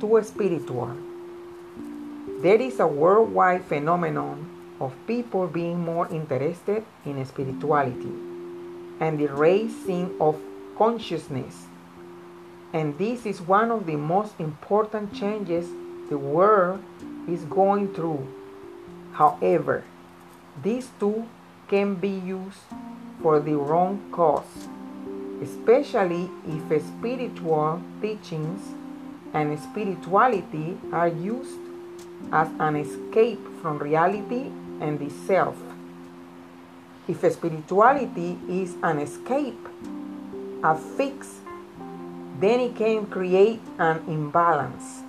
too spiritual. There is a worldwide phenomenon of people being more interested in spirituality and the raising of consciousness. And this is one of the most important changes the world is going through. However, these two can be used for the wrong cause, especially if spiritual teachings and spirituality are used as an escape from reality and the self. If spirituality is an escape, a fix, then it can create an imbalance.